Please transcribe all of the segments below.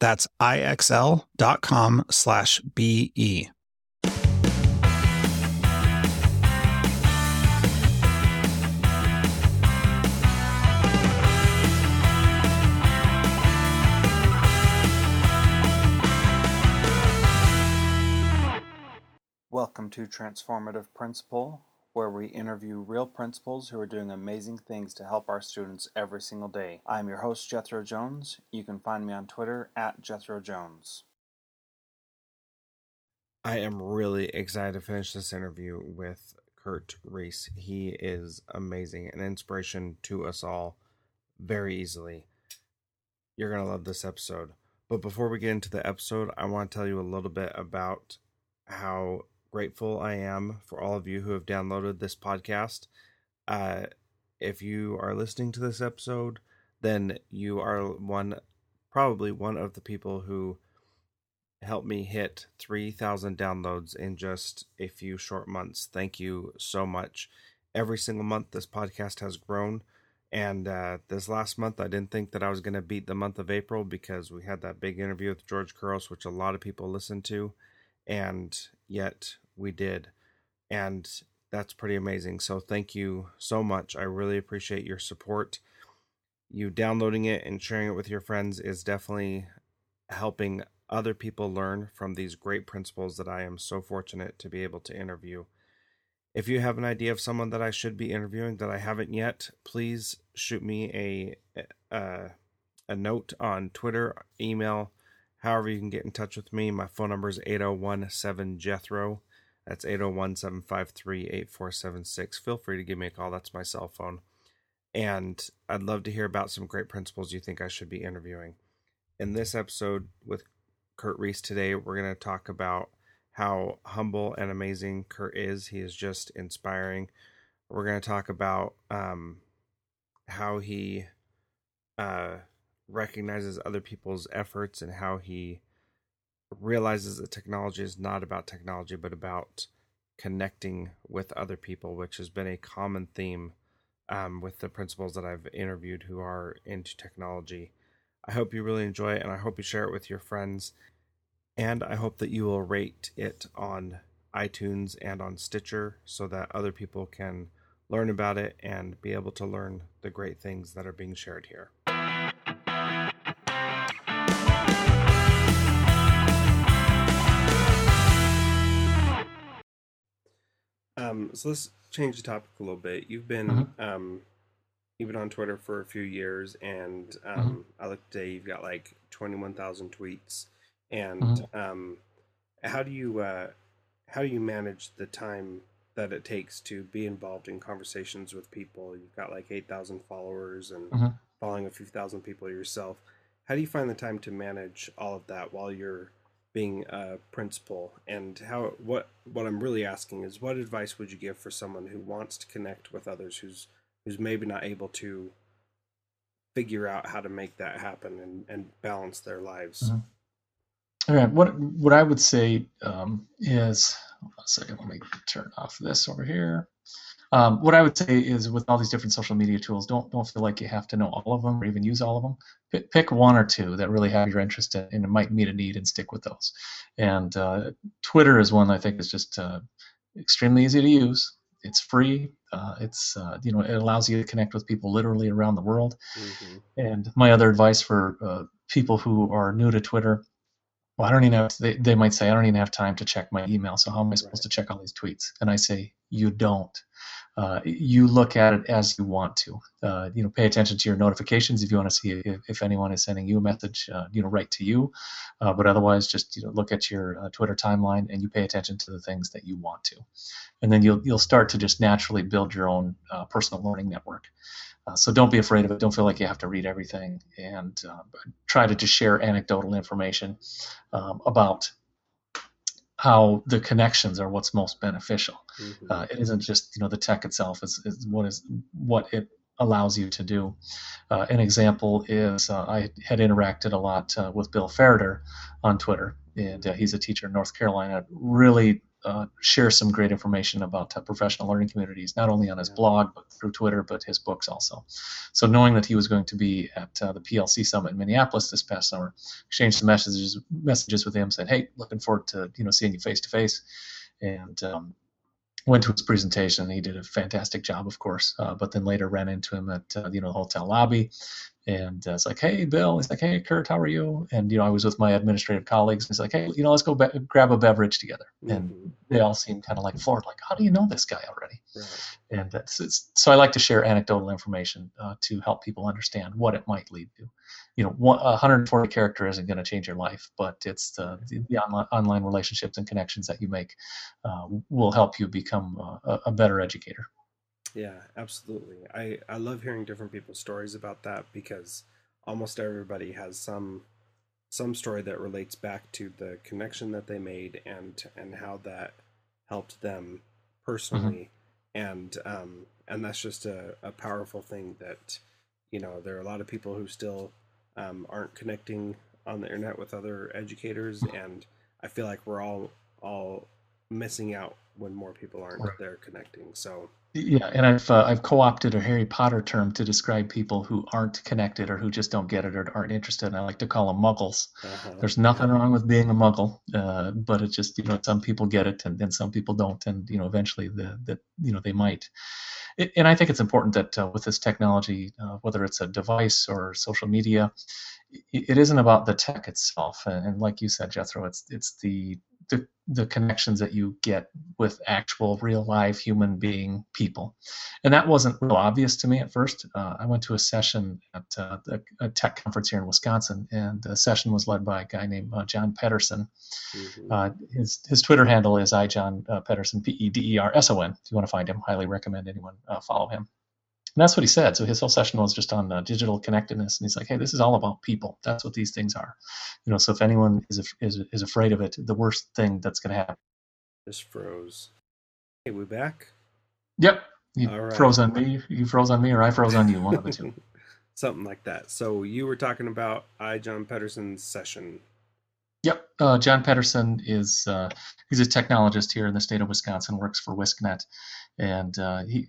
That's ixl.com slash BE. Welcome to Transformative Principal, where we interview real principals who are doing amazing things to help our students every single day. I'm your host, Jethro Jones. You can find me on Twitter at Jethro Jones. I am really excited to finish this interview with Curt Rees. He is amazing, an inspiration to us all very easily. You're going to love this episode. But before we get into the episode, I want to tell you a little bit about how grateful I am for all of you who have downloaded this podcast. Uh, if you are listening to this episode, then you are one, probably one of the people who helped me hit 3,000 downloads in just a few short months. Thank you so much. Every single month, this podcast has grown. And uh, this last month, I didn't think that I was going to beat the month of April because we had that big interview with George Couros, which a lot of people listened to. And yet we did. And that's pretty amazing. So thank you so much. I really appreciate your support. You downloading it and sharing it with your friends is definitely helping other people learn from these great principles that I am so fortunate to be able to interview. If you have an idea of someone that I should be interviewing that I haven't yet, please shoot me a a, a note on Twitter, email, however you can get in touch with me. My phone number is 8017 Jethro. That's 801 753 8476. Feel free to give me a call. That's my cell phone. And I'd love to hear about some great principals you think I should be interviewing. In this episode with Curt Rees today, we're going to talk about how humble and amazing Curt is. He is just inspiring. We're going to talk about um, how he uh, recognizes other people's efforts and how he realizes that technology is not about technology, but about connecting with other people, which has been a common theme um, with the principals that I've interviewed who are into technology. I hope you really enjoy it and I hope you share it with your friends. And I hope that you will rate it on iTunes and on Stitcher so that other people can learn about it and be able to learn the great things that are being shared here. Um, so let's change the topic a little bit. You've been mm-hmm. um, you've been on Twitter for a few years, and um, mm-hmm. I looked today. You've got like twenty one thousand tweets. And mm-hmm. um, how do you uh, how do you manage the time that it takes to be involved in conversations with people? You've got like eight thousand followers and mm-hmm. following a few thousand people yourself. How do you find the time to manage all of that while you're being a principal and how what what I'm really asking is what advice would you give for someone who wants to connect with others who's who's maybe not able to figure out how to make that happen and, and balance their lives mm-hmm. All right. What what I would say um, is, a second. Let me turn off this over here. Um, what I would say is, with all these different social media tools, don't don't feel like you have to know all of them or even use all of them. Pick, pick one or two that really have your interest in, and it might meet a need, and stick with those. And uh, Twitter is one I think is just uh, extremely easy to use. It's free. Uh, it's uh, you know it allows you to connect with people literally around the world. Mm-hmm. And my other advice for uh, people who are new to Twitter well, I don't even have, they, they might say, I don't even have time to check my email. So how am I supposed to check all these tweets? And I say, you don't. Uh, you look at it as you want to. Uh, you know, pay attention to your notifications if you want to see if, if anyone is sending you a message. Uh, you know, right to you. Uh, but otherwise, just you know, look at your uh, Twitter timeline and you pay attention to the things that you want to, and then you'll you'll start to just naturally build your own personal learning network. so don't be afraid of it. Don't feel like you have to read everything, and try to just share anecdotal information um, about how the connections are what's most beneficial. Mm-hmm. Uh, it isn't just you know the tech itself is, is what is what it allows you to do. Uh, an example is uh, I had interacted a lot uh, with Bill Ferriter on Twitter, and uh, he's a teacher in North Carolina. Really uh, share some great information about uh, professional learning communities, not only on his blog, but through Twitter, but his books also. So knowing that he was going to be at uh, the PLC Summit in Minneapolis this past summer, exchanged some messages messages with him, said, "Hey, looking forward to you know seeing you face to face," and um, went to his presentation. He did a fantastic job, of course, uh, but then later ran into him at uh, you know the hotel lobby, and uh, it's like, hey, Bill. He's like, hey, Curt, how are you? And you know, I was with my administrative colleagues. And he's like, hey, you know, let's go be- grab a beverage together. Mm-hmm. And they all seem kind of like floored, like, how do you know this guy already? Right. And it's, it's, so I like to share anecdotal information uh, to help people understand what it might lead to. You know, one, 140 character isn't going to change your life, but it's the, the, the online, online relationships and connections that you make uh, will help you become a, a better educator. Yeah, absolutely. I, I love hearing different people's stories about that because almost everybody has some some story that relates back to the connection that they made and and how that helped them personally mm-hmm. and um and that's just a, a powerful thing that you know there are a lot of people who still um, aren't connecting on the internet with other educators and i feel like we're all all missing out when more people aren't right. there connecting so yeah, and I've uh, I've co-opted a Harry Potter term to describe people who aren't connected or who just don't get it or aren't interested. And I like to call them muggles. Uh-huh. There's nothing wrong with being a muggle, uh, but it's just you know some people get it and, and some people don't, and you know eventually the the you know they might. It, and I think it's important that uh, with this technology, uh, whether it's a device or social media, it, it isn't about the tech itself. And, and like you said, Jethro, it's it's the the, the connections that you get with actual real live human being people and that wasn't real obvious to me at first uh, i went to a session at uh, a tech conference here in wisconsin and the session was led by a guy named uh, john pederson mm-hmm. Uh, his, his twitter handle is i john uh, pederson p-e-d-e-r-s-o-n if you want to find him highly recommend anyone uh, follow him and that's what he said. So his whole session was just on uh, digital connectedness, and he's like, "Hey, this is all about people. That's what these things are." You know, so if anyone is is is afraid of it, the worst thing that's going to happen. Just froze. Hey, we back? Yep. You right. froze on me. You froze on me, or I froze on you. One of the two. Something like that. So you were talking about I John Pederson's session. Yep, uh, John Pederson is uh, he's a technologist here in the state of Wisconsin. Works for WiscNet, and uh, he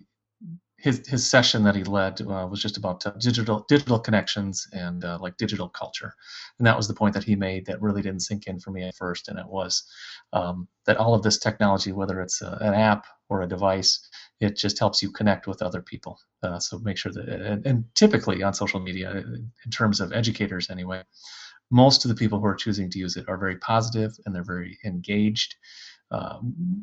his his session that he led uh, was just about uh, digital digital connections and uh, like digital culture, and that was the point that he made that really didn't sink in for me at first, and it was um, that all of this technology, whether it's a, an app or a device, it just helps you connect with other people. Uh, so make sure that, and, and typically on social media, in terms of educators anyway, most of the people who are choosing to use it are very positive and they're very engaged uh,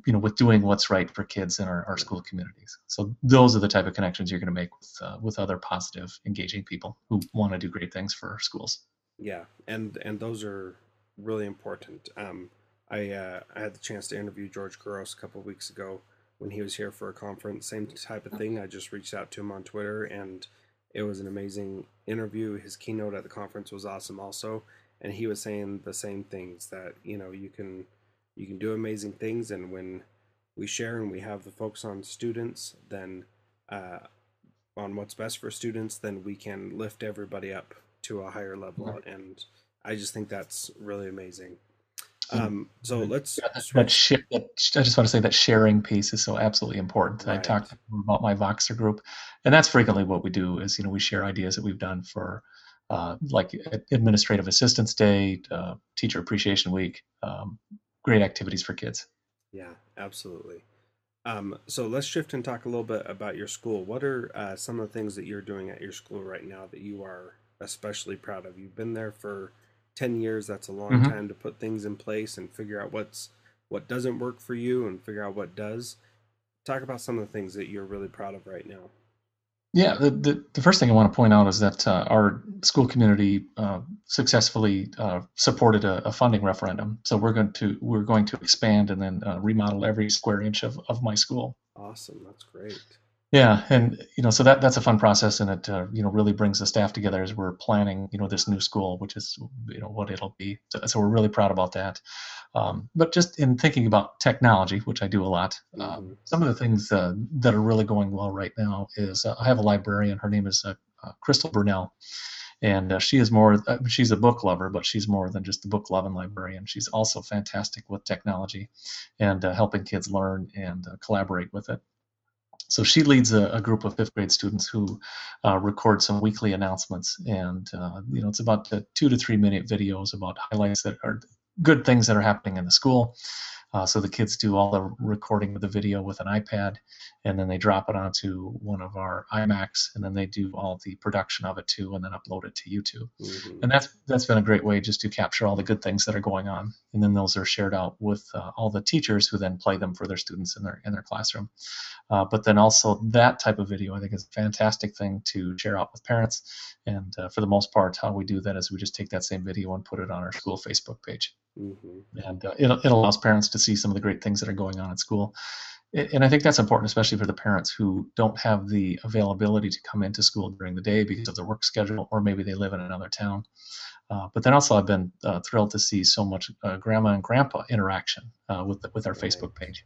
you know, with doing what's right for kids in our, our school communities. So those are the type of connections you're going to make with uh, with other positive, engaging people who want to do great things for our schools. Yeah, and and those are really important. Um, I uh, I had the chance to interview George Couros a couple weeks ago when he was here for a conference. Same type of thing. I just reached out to him on Twitter, and it was an amazing interview. His keynote at the conference was awesome, also, and he was saying the same things that you know you can you can do amazing things. And when we share and we have the focus on students, then uh, on what's best for students, then we can lift everybody up to a higher level. Right. And I just think that's really amazing. Um, so let's. That, that, sh- that, I just want to say that sharing piece is so absolutely important. Right. I talked about my Voxer group, and that's frequently what we do. Is you know we share ideas that we've done for uh, like Administrative Assistance Day, uh, Teacher Appreciation Week, um, great activities for kids. Yeah, absolutely. Um, so let's shift and talk a little bit about your school. What are uh, some of the things that you're doing at your school right now that you are especially proud of? You've been there for 10 years. That's a long mm-hmm. time to put things in place and figure out what's what doesn't work for you and figure out what does. Talk about some of the things that you're really proud of right now. Yeah, the, the, the, first thing I want to point out is that uh, our school community uh, successfully uh, supported a, a, funding referendum. So we're going to we're going to expand and then uh, remodel every square inch of, of my school. Awesome, that's great. Yeah, and you know, so that that's a fun process, and it uh, you know really brings the staff together as we're planning you know this new school, which is you know what it'll be. So, so we're really proud about that. Um, but just in thinking about technology, which I do a lot, um, some of the things uh, that are really going well right now is uh, I have a librarian. Her name is uh, uh, Crystal Brunelle, and uh, she is more. she's a book lover, but she's more than just a book loving librarian. She's also fantastic with technology and helping kids learn and collaborate with it. So she leads a, a, group of fifth grade students who uh, record some weekly announcements, and uh, you know it's about two to three minute videos about highlights that are good things that are happening in the school. Uh, so the kids do all the recording of the video with an iPad, and then they drop it onto one of our iMacs, and then they do all the production of it too, and then upload it to YouTube. Mm-hmm. And that's that's been a great way just to capture all the good things that are going on, and then those are shared out with uh, all the teachers who then play them for their students in their in their classroom. Uh, but then also that type of video, I think, is a fantastic thing to share out with parents. And uh, for the most part, how we do that is we just take that same video and put it on our school Facebook page. Mm-hmm. And uh, it, it allows parents to see some of the great things that are going on at school. And I think that's important, especially for the parents who don't have the availability to come into school during the day because of their work schedule, or maybe they live in another town. Uh, but then also, I've been uh, thrilled to see so much uh, grandma and grandpa interaction uh, with the, with our Facebook page.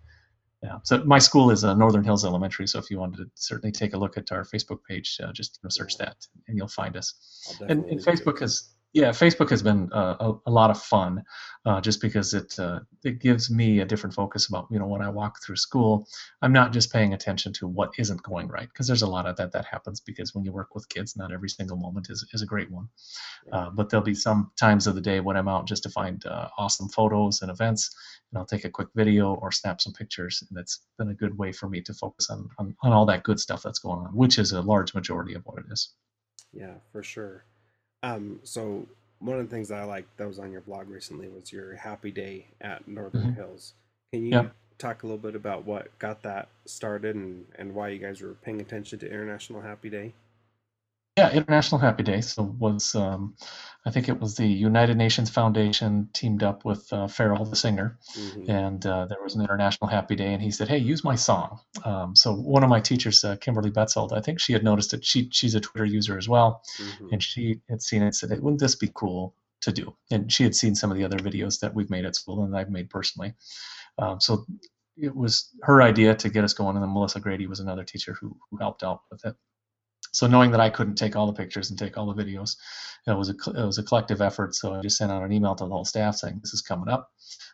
Yeah. So my school is uh, Northern Hills Elementary. So if you wanted to certainly take a look at our Facebook page, uh, just you know, search that and you'll find us. And, and Facebook has yeah, Facebook has been uh, a, a, lot of fun, uh, just because it uh, it gives me a different focus about you know when I walk through school, I'm not just paying attention to what isn't going right because there's a lot of that that happens because when you work with kids, not every single moment is is a great one, uh, but there'll be some times of the day when I'm out just to find uh, awesome photos and events, and I'll take a quick video or snap some pictures, and it's been a good way for me to focus on on, on all that good stuff that's going on, which is a large majority of what it is. Yeah, for sure. Um, so one of the things that I liked that was on your blog recently was your happy day at Northern mm-hmm. Hills. Can you yeah. talk a little bit about what got that started and, and why you guys were paying attention to International Happy Day? Yeah, International Happy Day. So was um, I think it was the United Nations Foundation teamed up with uh, Pharrell the singer, mm-hmm. and uh, there was an International Happy Day, and he said, "Hey, use my song." Um, so one of my teachers, uh, Kimberly Betzold, I think she had noticed it. She she's a Twitter user as well, mm-hmm. and she had seen it. and Said, "Wouldn't this be cool to do?" And she had seen some of the other videos that we've made at school and I've made personally. Um, so it was her idea to get us going, and then Melissa Grady was another teacher who, who helped out with it. So knowing that I couldn't take all the pictures and take all the videos, it was a it was a collective effort. So I just sent out an email to the whole staff saying this is coming up.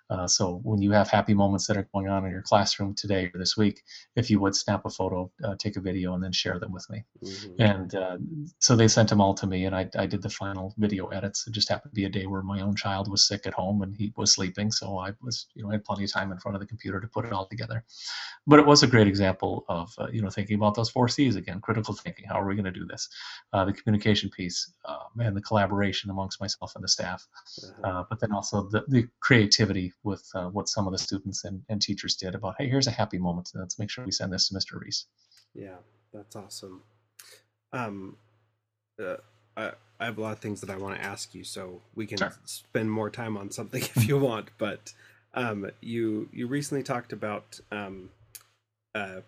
Uh, so when you have happy moments that are going on in your classroom today or this week, if you would snap a photo, uh, take a video, and then share them with me. Mm-hmm. And uh, so they sent them all to me, and I, I did the final video edits. It just happened to be a day where my own child was sick at home and he was sleeping, so I was you know I had plenty of time in front of the computer to put it all together. But it was a great example of uh, you know thinking about those four C's again: critical thinking. How are we going to do this? Uh, the communication piece, and the collaboration amongst myself and the staff, mm-hmm. but then also the, the creativity with uh, what some of the students and, and teachers did about, hey, here's a happy moment. Let's make sure we send this to Mr. Rees. Yeah, that's awesome. Um, uh, I, I have a lot of things that I want to ask you, so we can sure. spend more time on something if you want. But um, you you recently talked about um, uh,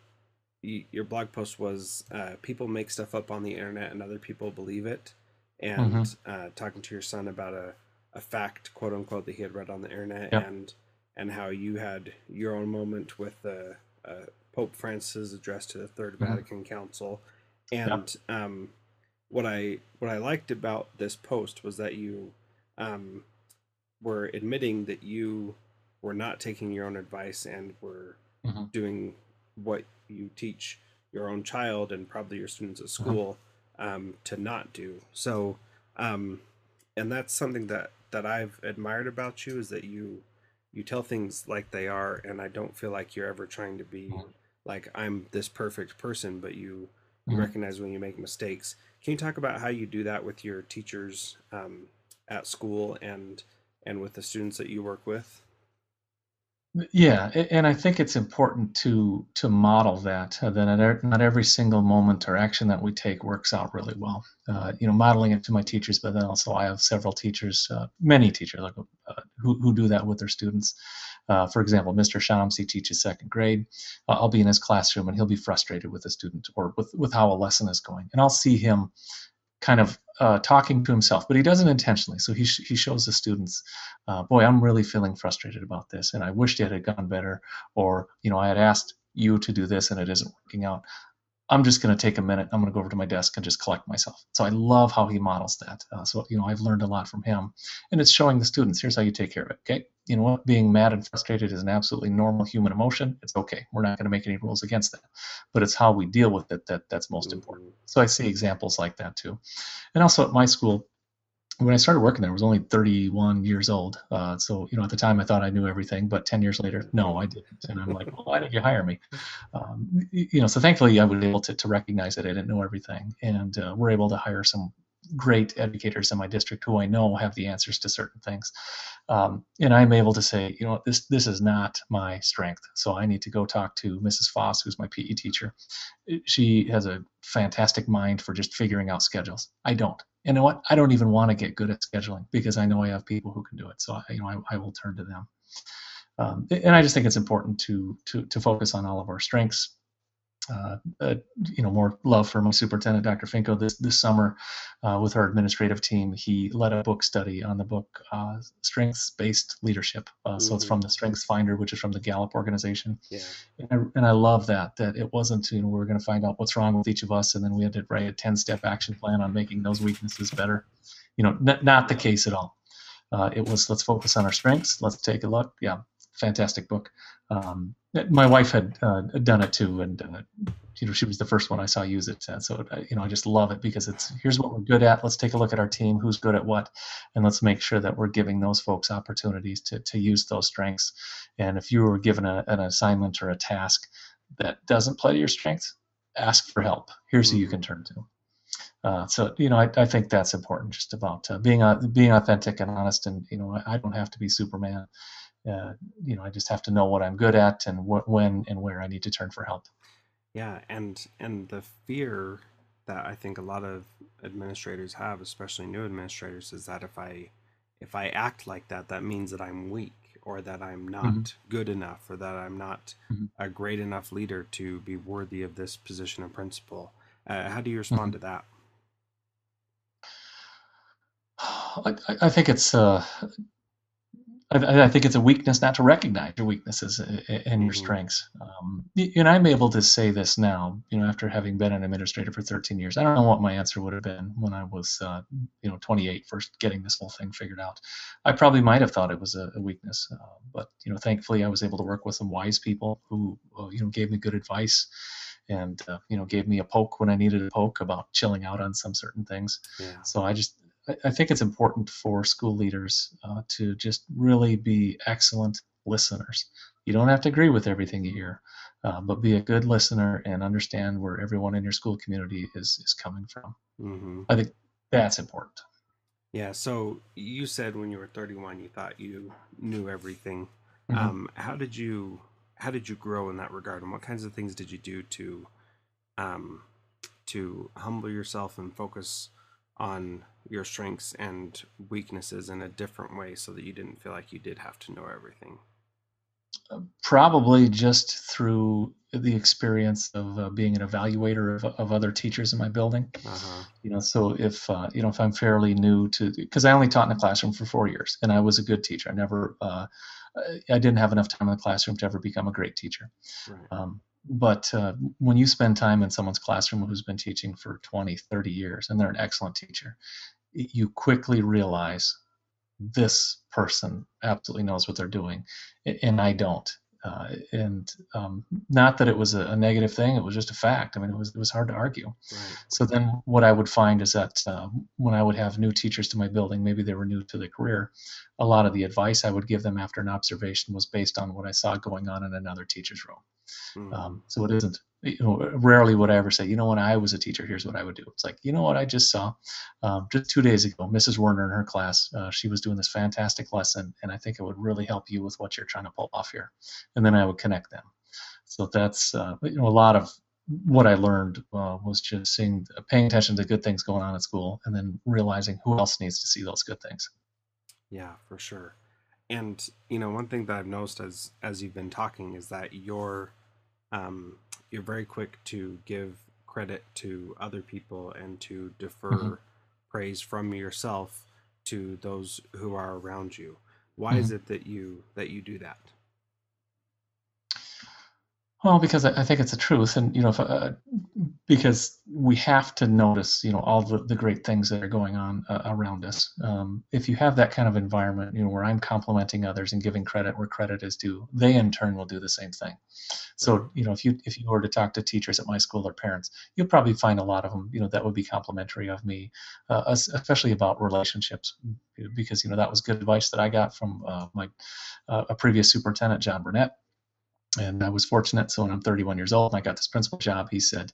you, your blog post was uh, people make stuff up on the internet and other people believe it, and mm-hmm. uh, talking to your son about a a fact, quote unquote, that he had read on the internet, yep. and and how you had your own moment with the uh, Pope Francis address to the 3rd mm-hmm. Vatican Council, and yep. um, what I what I liked about this post was that you um, were admitting that you were not taking your own advice and were mm-hmm. doing what you teach your own child and probably your students at uh-huh. school um, to not do. So, um, and that's something that that I've admired about you is that you you tell things like they are, and I don't feel like you're ever trying to be uh-huh. like I'm this perfect person, but you, you mm-hmm. recognize when you make mistakes. Can you talk about how you do that with your teachers um, at school and and with the students that you work with? Yeah, and I think it's important to to model that. Uh, that not every single moment or action that we take works out really well. Uh, you know, modeling it to my teachers, but then also I have several teachers, uh, many teachers, like, uh, who who do that with their students. Uh, for example, Mr. Shamsi teaches second grade. Uh, I'll be in his classroom and he'll be frustrated with a student or with with how a lesson is going, and I'll see him kind of uh, talking to himself, but he does it intentionally. So he, sh- he shows the students, uh, boy, I'm really feeling frustrated about this, and I wished it had gone better, or you know, I had asked you to do this and it isn't working out. I'm just going to take a minute. I'm going to go over to my desk and just collect myself. So I love how he models that. Uh, so you know, I've learned a lot from him, and it's showing the students here's how you take care of it. Okay, you know what? Being mad and frustrated is an absolutely normal human emotion. It's okay. We're not going to make any rules against that, but it's how we deal with it that that's most important. So I see examples like that too, and also at my school, when I started working there, I was only 31 years old. Uh, so, you know, at the time I thought I knew everything, but 10 years later, no, I didn't. And I'm like, why did you hire me? Um, you know, so thankfully I was able to, to recognize that I didn't know everything. And uh, we're able to hire some great educators in my district who I know have the answers to certain things. Um, and I'm able to say, you know, this this is not my strength. So I need to go talk to Mrs. Foss, who's my PE teacher. She has a fantastic mind for just figuring out schedules. I don't. And what? I don't even want to get good at scheduling because I know I have people who can do it. So I, you know, I, I will turn to them. Um, and I just think it's important to to to focus on all of our strengths uh, uh, you know, more love for my superintendent, Dr. Finko. This this summer, uh, with our administrative team, he led a book study on the book uh, Strengths-Based Leadership. Mm-hmm. So it's from mm-hmm. the Strengths Finder, which is from the Gallup organization. Yeah. And I, and I love that that it wasn't you know we were going to find out what's wrong with each of us, and then we had to write a ten-step action plan on making those weaknesses better. You know, n- not the case at all. Uh, it was let's focus on our strengths. Let's take a look. Yeah, fantastic book. Um, my wife had uh, done it too, and uh, you know she was the first one I saw use it. And so uh, you know I just love it because it's here's what we're good at. Let's take a look at our team, who's good at what, and let's make sure that we're giving those folks opportunities to to use those strengths. And if you were given a, an assignment or a task that doesn't play to your strengths, ask for help. Here's who you mm-hmm. can turn to. Uh, so you know, I, I think that's important. Just about uh, being uh, being authentic and honest, and you know, I, I don't have to be Superman uh, you know, I just have to know what I'm good at and wh- when and where I need to turn for help. Yeah, and and the fear that I think a lot of administrators have, especially new administrators, is that if I if I act like that, that means that I'm weak or that I'm not mm-hmm. good enough or that I'm not mm-hmm. a great enough leader to be worthy of this position of principal. Uh, how do you respond mm-hmm. to that? I, I think it's uh, I, I, think it's a weakness not to recognize your weaknesses and your mm-hmm. strengths. Um, and I'm able to say this now, you know, after having been an administrator for 13 years. I don't know what my answer would have been when I was, uh, you know, 28, first getting this whole thing figured out. I probably might have thought it was a, a weakness, uh, but you know, thankfully, I was able to work with some wise people who, uh, you know, gave me good advice and uh, you know gave me a poke when I needed a poke about chilling out on some certain things. Yeah. So I just I think it's important for school leaders uh, to just really be excellent listeners. You don't have to agree with everything you hear, uh, but be a good listener and understand where everyone in your school community is is coming from. Mm-hmm. I think that's important. Yeah. So you said when you were 31, you thought you knew everything. Mm-hmm. Um, how did you how did you grow in that regard, and what kinds of things did you do to um, to humble yourself and focus on your strengths and weaknesses in a different way so that you didn't feel like you did have to know everything? Probably just through the experience of uh, being an evaluator of, of other teachers in my building. Uh-huh. You know, so if uh, you know if I'm fairly new to, because I only taught in the classroom for four years, and I was a good teacher. I never, uh, I didn't have enough time in the classroom to ever become a great teacher. Right. Um, but uh, when you spend time in someone's classroom who's been teaching for 20 30 years and they're an excellent teacher you quickly realize this person absolutely knows what they're doing, and I don't. Uh, and um, not that it was a, a, negative thing; it was just a fact. I mean, it was it was hard to argue. Right. So then, what I would find is that uh, when I would have new teachers to my building, maybe they were new to the career, a lot of the advice I would give them after an observation was based on what I saw going on in another teacher's room. Mm. Um, so it isn't you know, rarely would I ever say, you know, when I was a teacher, here's what I would do. It's like, you know what I just saw um, just two days ago, Mrs. Werner in her class, uh, she was doing this fantastic lesson, and I think it would really help you with what you're trying to pull off here. And then I would connect them. So that's uh, you know a lot of what I learned uh, was just seeing, paying attention to good things going on at school, and then realizing who else needs to see those good things. Yeah, for sure. And you know, one thing that I've noticed as as you've been talking is that your um, you're very quick to give credit to other people and to defer mm-hmm. praise from yourself to those who are around you. Why mm-hmm. is it that you that you do that? Well, because I think it's the truth, and you know, if, uh, because we have to notice, you know, all the, the great things that are going on uh, around us. Um, if you have that kind of environment, you know, where I'm complimenting others and giving credit where credit is due, they in turn will do the same thing. So, you know, if you if you were to talk to teachers at my school or parents, you'll probably find a lot of them, you know, that would be complimentary of me, uh, especially about relationships, because you know that was good advice that I got from uh, my uh, a previous superintendent, John Burnett and I was fortunate. So when I'm 31 years old and I got this principal job, he said,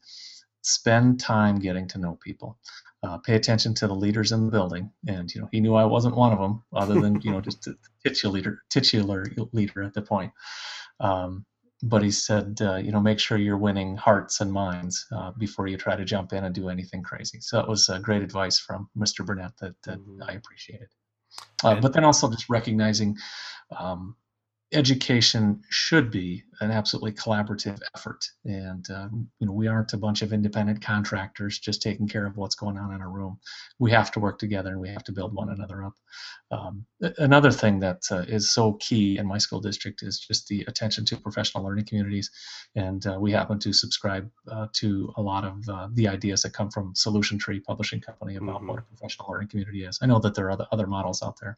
spend time getting to know people. Uh, pay attention to the leaders in the building. And, you know, he knew I wasn't one of them other than, you know, just a titular leader, titular leader at the point. Um, but he said, uh, you know, make sure you're winning hearts and minds uh, before you try to jump in and do anything crazy. So that was great advice from Mr. Burnett that, that mm-hmm. I appreciated. Uh, but then also just recognizing um, education should be an absolutely collaborative effort. And uh, you know we aren't a bunch of independent contractors just taking care of what's going on in a room. We have to work together and we have to build one another up. Um, another thing that uh, is so key in my school district is just the attention to professional learning communities. And uh, we happen to subscribe uh, to a lot of uh, the ideas that come from solution tree publishing company about mm-hmm. what a professional learning community is. I know that there are other, other models out there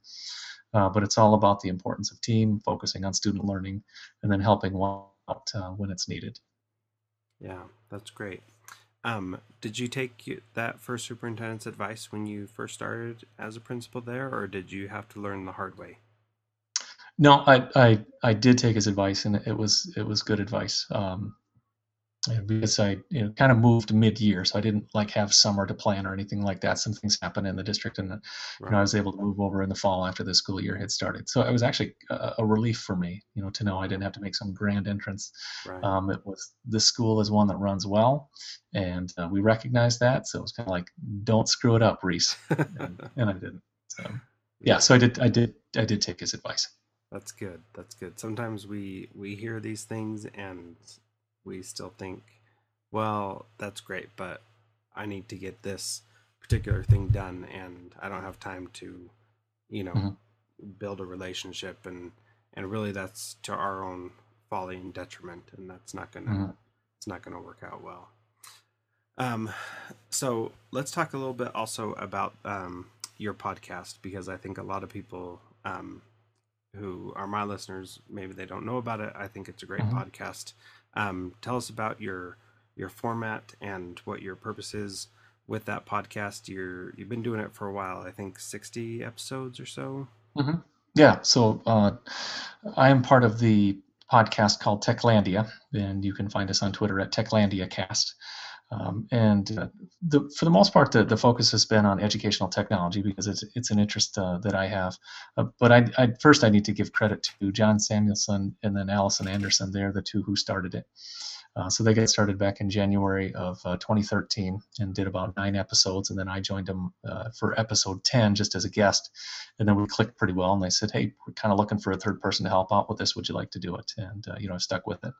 uh, but it's all about the importance of team, focusing on student learning, and then helping out uh, when it's needed. Yeah, that's great. Um, did you take that first superintendent's advice when you first started as a principal there, or did you have to learn the hard way? No, I I, I did take his advice, and it was it was good advice. Um, because I you know, kind of moved mid-year, so I didn't like have summer to plan or anything like that. Some things happened in the district, and right. you know I was able to move over in the fall after the school year had started. So it was actually a, a relief for me, you know, to know I didn't have to make some grand entrance. Right. Um, it was the school is one that runs well, and uh, we recognize that. So it was kind of like, don't screw it up, Rees, and, and I didn't. So yeah, so I did, I did, I did take his advice. That's good. That's good. Sometimes we we hear these things and we still think, well, that's great, but I need to get this particular thing done, and I don't have time to, you know, mm-hmm. build a relationship, and and really that's to our own folly and detriment, and that's not gonna mm-hmm. it's not gonna work out well. Um, so let's talk a little bit also about um, your podcast because I think a lot of people um, who are my listeners maybe they don't know about it. I think it's a great mm-hmm. podcast. Um, tell us about your your format and what your purpose is with that podcast. You're you've been doing it for a while. I think sixty episodes or so. Mm-hmm. Yeah. So uh, I am part of the podcast called Techlandia, and you can find us on Twitter at TechlandiaCast. Um, and uh, the, for the most part, the, the focus has been on educational technology because it's, it's an interest uh, that I have. Uh, but I, I, first, I need to give credit to John Samuelson and then Allison Anderson. They're the two who started it. Uh, so they got started back in January of uh, 2013 and did about nine episodes. And then I joined them uh, for episode 10 just as a guest. And then we clicked pretty well. And they said, hey, we're kind of looking for a third person to help out with this. Would you like to do it? And, you know, I stuck with it.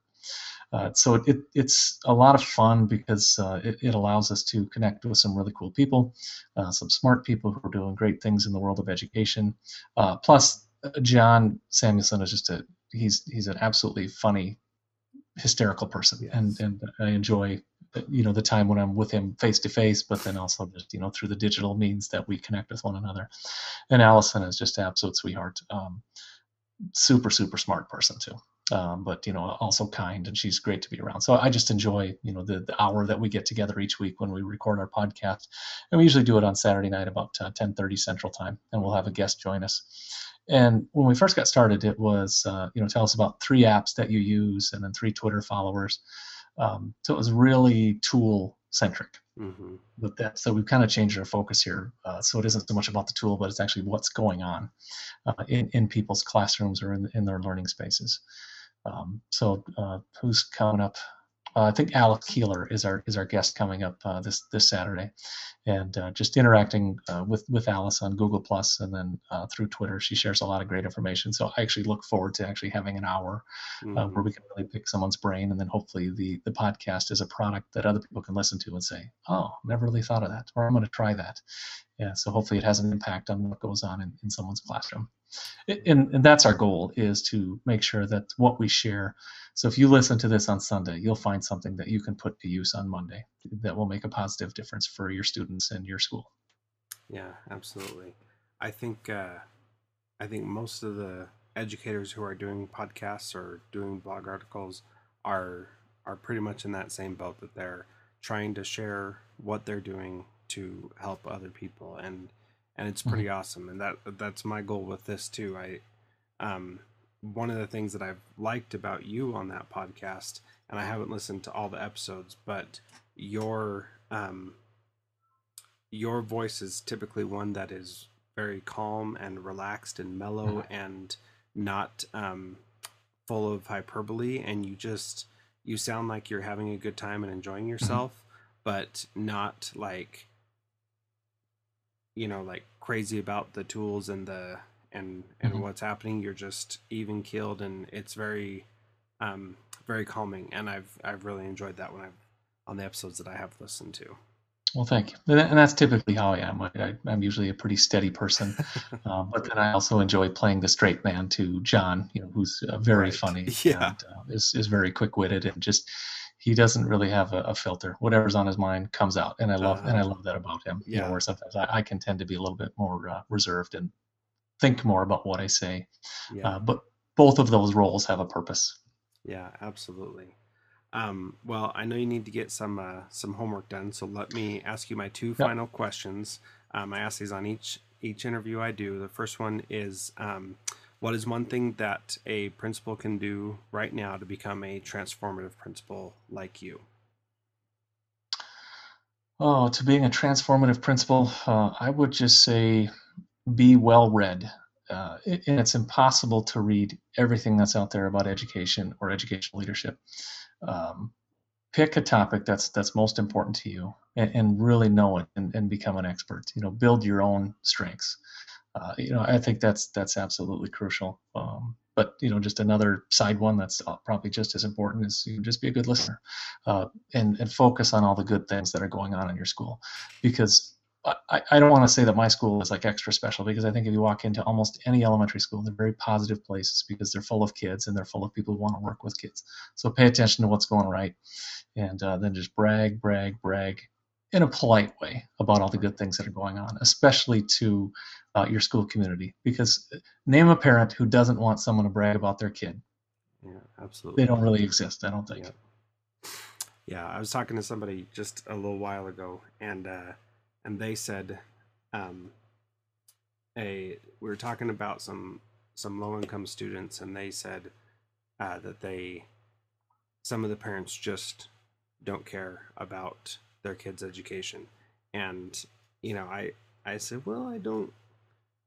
Uh, so it, it's a lot of fun because uh, it, it, allows us to connect with some really cool people, uh, some smart people who are doing great things in the world of education. Uh, plus, uh, John Samuelson is just a he's he's an absolutely funny, hysterical person, yes. and and I enjoy you know the time when I'm with him face to face, but then also just you know through the digital means that we connect with one another. And Allison is just an absolute sweetheart, um, super super smart person too. Um, but you know also kind and she's great to be around so i just enjoy you know the, the hour that we get together each week when we record our podcast and we usually do it on saturday night about uh, 10.30 central time and we'll have a guest join us and when we first got started it was uh, you know tell us about three apps that you use and then three twitter followers um, so it was really tool centric. Mm-hmm. But that, so we've kind of changed our focus here. Uh, so it isn't so much about the tool, but it's actually what's going on uh, in, in people's classrooms or in, in their learning spaces. Um, so uh, who's coming up? Uh, I think Alice Keeler is our is our guest coming up uh, this this Saturday, and uh, just interacting uh, with with Alice on Google Plus and then uh, through Twitter. She shares a lot of great information. So I actually look forward to actually having an hour mm-hmm. where we can really pick someone's brain, and then hopefully the the podcast is a product that other people can listen to and say, "Oh, never really thought of that," or "I'm going to try that." Yeah. So hopefully it has an impact on what goes on in, in someone's classroom and, and that's our goal is to make sure that what we share so if you listen to this on sunday you'll find something that you can put to use on monday that will make a positive difference for your students and your school. Yeah absolutely. I think uh, i think most of the educators who are doing podcasts or doing blog articles are are pretty much in that same boat that they're trying to share what they're doing to help other people. And and it's pretty mm-hmm. awesome. And that that's my goal with this too. I um, one of the things that I've liked about you on that podcast, and I haven't listened to all the episodes, but your um, your voice is typically one that is very calm and relaxed and mellow mm-hmm. and not um, full of hyperbole, and you just you sound like you're having a good time and enjoying mm-hmm. yourself, mm-hmm. but not like you know like crazy about the tools and the and and mm-hmm. what's happening you're just even keeled and it's very um very calming and i've i've really enjoyed that when i've on the episodes that i have listened to well thank you and that's typically how i am I, am usually a pretty steady person um, but then i also enjoy playing the straight man to john you know who's uh, very right. funny yeah and, uh, is, is very quick-witted and just he doesn't really have a, a, filter. Whatever's on his mind comes out, and I love uh, and I uh-huh. love that about him. Yeah. You know, where sometimes I, I, can tend to be a little bit more uh, reserved and think more about what I say. Yeah. Uh, but both of those roles have a purpose. Yeah, absolutely. Um, well, I know you need to get some uh, some homework done, so let me ask you my two yep. final questions. Um, I ask these on each each interview I do. The first one is. Um, what is one thing that a principal can do right now to become a transformative principal like you? Oh, to being a transformative principal, uh, I would just say be well read. Uh, it, and it's impossible to read everything that's out there about education or educational leadership. Um, pick a topic that's that's most important to you and, and really know it and, and become an expert. You know, build your own strengths uh, you know, I think that's that's absolutely crucial. Um, but you know, just another side one that's uh, probably just as important is you just be a good listener, uh, and and focus on all the good things that are going on in your school, because I, I don't want to say that my school is like extra special because I think if you walk into almost any elementary school, they're very positive places because they're full of kids and they're full of people who want to work with kids. So pay attention to what's going right, and uh, then just brag, brag, brag, in a polite way about all the good things that are going on, especially to uh, your school community. Because uh, name a parent who doesn't want someone to brag about their kid. Yeah, absolutely. They don't really exist, I don't think. Yeah, yeah I was talking to somebody just a little while ago, and uh, and they said, um, a we were talking about some some low income students, and they said uh, that they some of the parents just don't care about their kids' education. And you know, I I said, well, I don't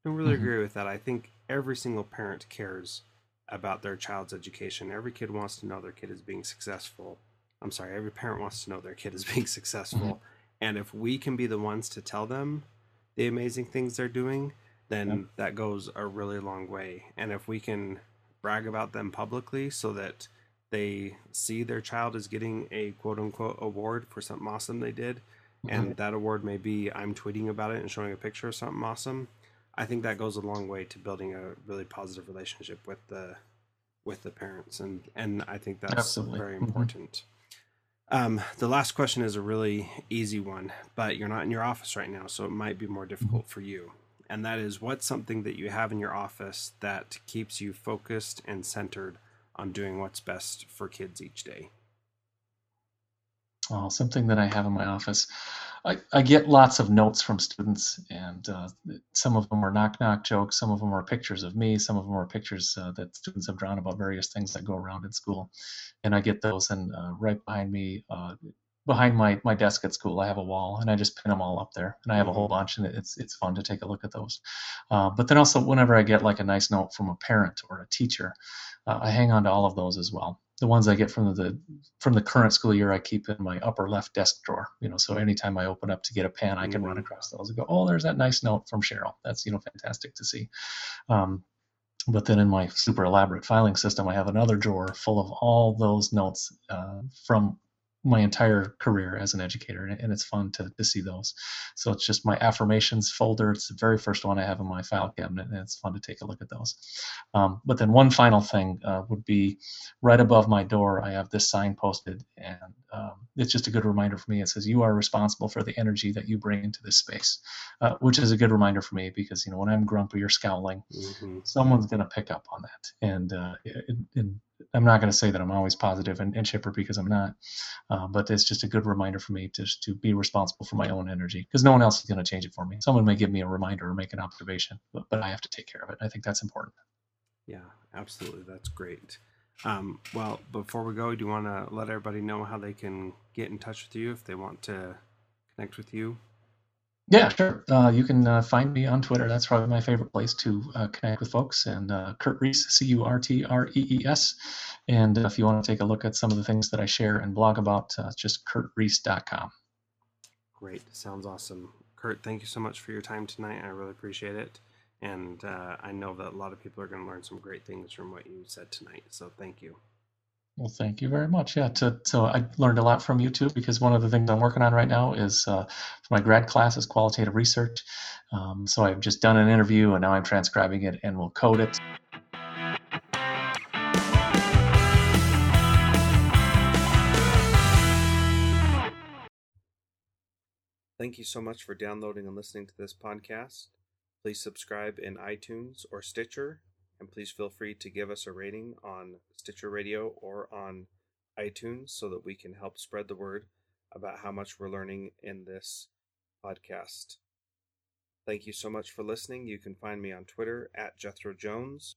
don't really mm-hmm. agree with that. I think every single parent cares about their child's education. Every kid wants to know their kid is being successful. I'm sorry, every parent wants to know their kid is being successful. Mm-hmm. And if we can be the ones to tell them the amazing things they're doing, then yep. that goes a really long way. And if we can brag about them publicly so that they see their child is getting a quote unquote award for something awesome they did, and mm-hmm. that award may be I'm tweeting about it and showing a picture of something awesome. I think that goes a long way to building a really positive relationship with the with the parents, and and I think that's Absolutely. very mm-hmm. important. Um, the last question is a really easy one, but you're not in your office right now, so it might be more difficult for you. And that is what's something that you have in your office that keeps you focused and centered on doing what's best for kids each day? Oh, something that I have in my office. I, I get lots of notes from students, and uh, some of them are knock knock jokes, some of them are pictures of me, some of them are pictures uh, that students have drawn about various things that go around in school. And I get those, and uh, right behind me, uh, behind my, my desk at school, I have a wall, and I just pin them all up there. And I have a whole bunch, and it's it's fun to take a look at those. Uh, but then also, whenever I get like a nice note from a parent or a teacher, uh, I hang on to all of those as well the ones I get from the from the current school year, I keep in my upper left desk drawer. You know, so anytime I open up to get a pen, I can mm-hmm. run across those and go, "Oh, there's that nice note from Cheryl." That's you know fantastic to see. Um, but then in my super elaborate filing system, I have another drawer full of all those notes uh, from my entire career as an educator, and it's fun to, to see those. So it's just my affirmations folder. It's the very first one I have in my file cabinet, and it's fun to take a look at those. Um, but then one final thing uh, would be right above my door. I have this sign posted, and um, it's just a good reminder for me. It says, "You are responsible for the energy that you bring into this space," uh, which is a good reminder for me because you know when I'm grumpy or scowling, mm-hmm. someone's going to pick up on that, and, uh, and I'm not going to say that I'm always positive and, and chipper because I'm not, uh, but it's just a good reminder for me to, to be responsible for my own energy because no one else is going to change it for me. Someone may give me a reminder or make an observation, but, but I have to take care of it. I think that's important. Yeah, absolutely. That's great. Um, well, before we go, do you want to let everybody know how they can get in touch with you if they want to connect with you? Yeah, sure. Uh, you can uh, find me on Twitter. That's probably my favorite place to uh, connect with folks. And uh, Curt Rees, C U R T R E E S. And if you want to take a look at some of the things that I share and blog about, uh, just curtrees.com. Great. Sounds awesome. Curt, thank you so much for your time tonight. I really appreciate it. And uh, I know that a lot of people are going to learn some great things from what you said tonight. So thank you. Well, thank you very much. Yeah, to, so I learned a lot from you too because one of the things I'm working on right now is uh, for my grad class is qualitative research. Um, so I've just done an interview and now I'm transcribing it and we'll code it. Thank you so much for downloading and listening to this podcast. Please subscribe in iTunes or Stitcher and please feel free to give us a rating on Stitcher Radio or on iTunes so that we can help spread the word about how much we're learning in this podcast. Thank you so much for listening. You can find me on Twitter at Jethro Jones